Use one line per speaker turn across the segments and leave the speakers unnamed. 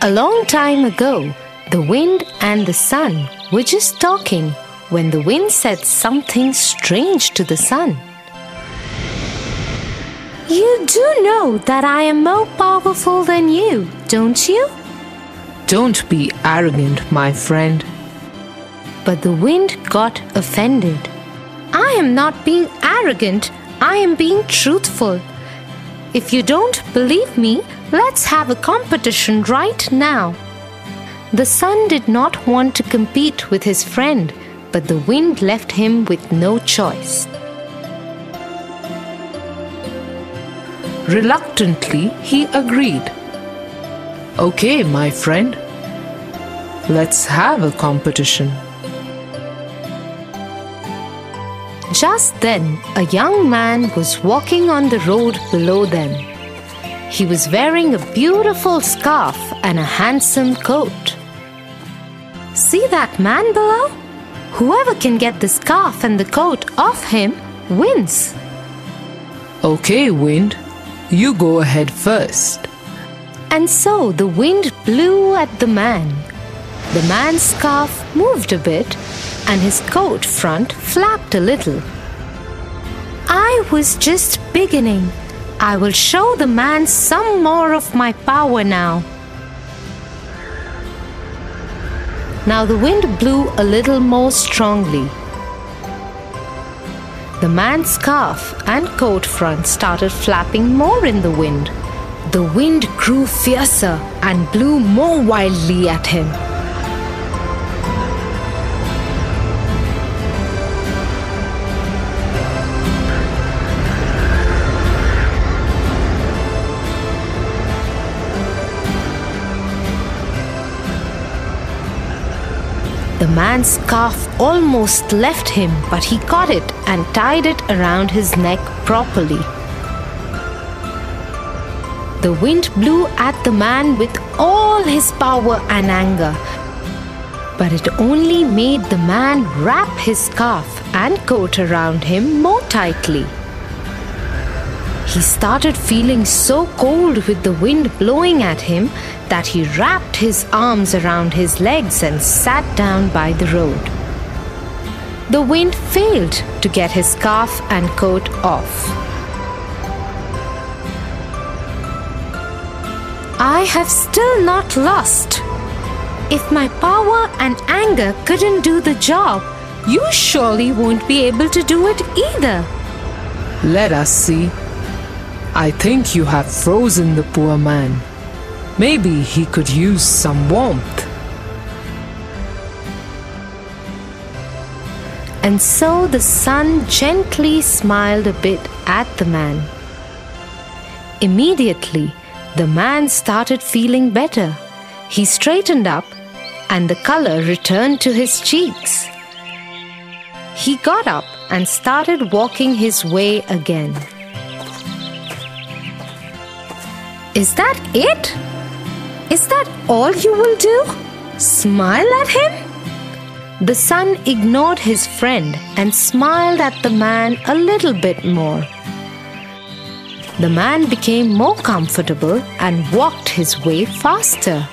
A long time ago, the wind and the sun were just talking when the wind said something strange to the sun. You do know that I am more powerful than you, don't you?
Don't be arrogant, my friend.
But the wind got offended. I am not being arrogant, I am being truthful. If you don't believe me, let's have a competition right now. The sun did not want to compete with his friend, but the wind left him with no choice.
Reluctantly, he agreed. Okay, my friend. Let's have a competition.
Just then, a young man was walking on the road below them. He was wearing a beautiful scarf and a handsome coat. See that man below? Whoever can get the scarf and the coat off him wins.
Okay, wind. You go ahead first.
And so the wind blew at the man. The man's scarf moved a bit and his coat front flapped a little. I was just beginning. I will show the man some more of my power now. Now the wind blew a little more strongly. The man's scarf and coat front started flapping more in the wind. The wind grew fiercer and blew more wildly at him. Man's scarf almost left him, but he caught it and tied it around his neck properly. The wind blew at the man with all his power and anger, but it only made the man wrap his scarf and coat around him more tightly. He started feeling so cold with the wind blowing at him that he wrapped his arms around his legs and sat down by the road. The wind failed to get his scarf and coat off. I have still not lost. If my power and anger couldn't do the job, you surely won't be able to do it either.
Let us see. I think you have frozen the poor man. Maybe he could use some warmth.
And so the sun gently smiled a bit at the man. Immediately, the man started feeling better. He straightened up and the color returned to his cheeks. He got up and started walking his way again. Is that it? Is that all you will do? Smile at him? The sun ignored his friend and smiled at the man a little bit more. The man became more comfortable and walked his way faster.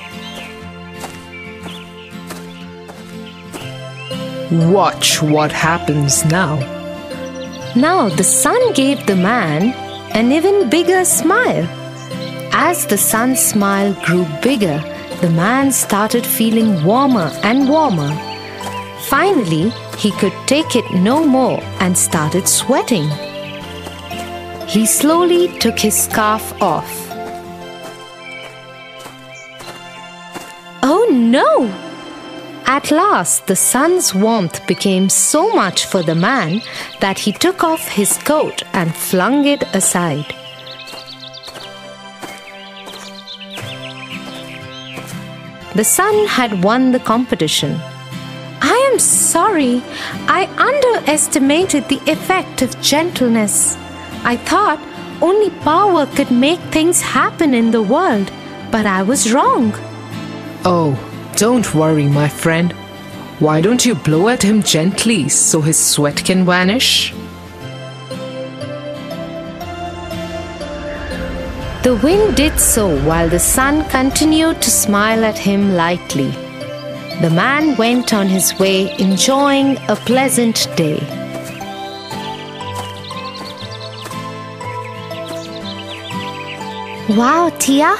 Watch what happens now.
Now the sun gave the man an even bigger smile. As the sun's smile grew bigger, the man started feeling warmer and warmer. Finally, he could take it no more and started sweating. He slowly took his scarf off. Oh no! At last, the sun's warmth became so much for the man that he took off his coat and flung it aside. The sun had won the competition. I am sorry. I underestimated the effect of gentleness. I thought only power could make things happen in the world, but I was wrong.
Oh, don't worry, my friend. Why don't you blow at him gently so his sweat can vanish?
The wind did so while the sun continued to smile at him lightly. The man went on his way enjoying a pleasant day.
Wow, Tia,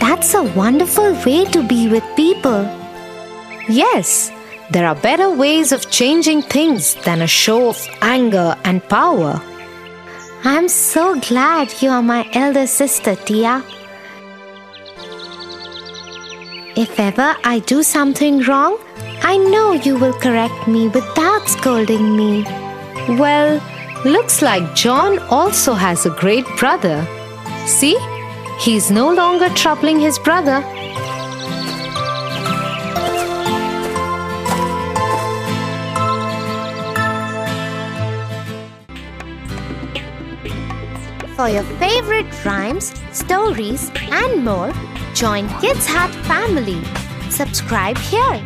that's a wonderful way to be with people.
Yes, there are better ways of changing things than a show of anger and power.
I'm so glad you are my elder sister, Tia. If ever I do something wrong, I know you will correct me without scolding me.
Well, looks like John also has a great brother. See, he's no longer troubling his brother.
For your favorite rhymes, stories, and more, join Kids Hut family. Subscribe here.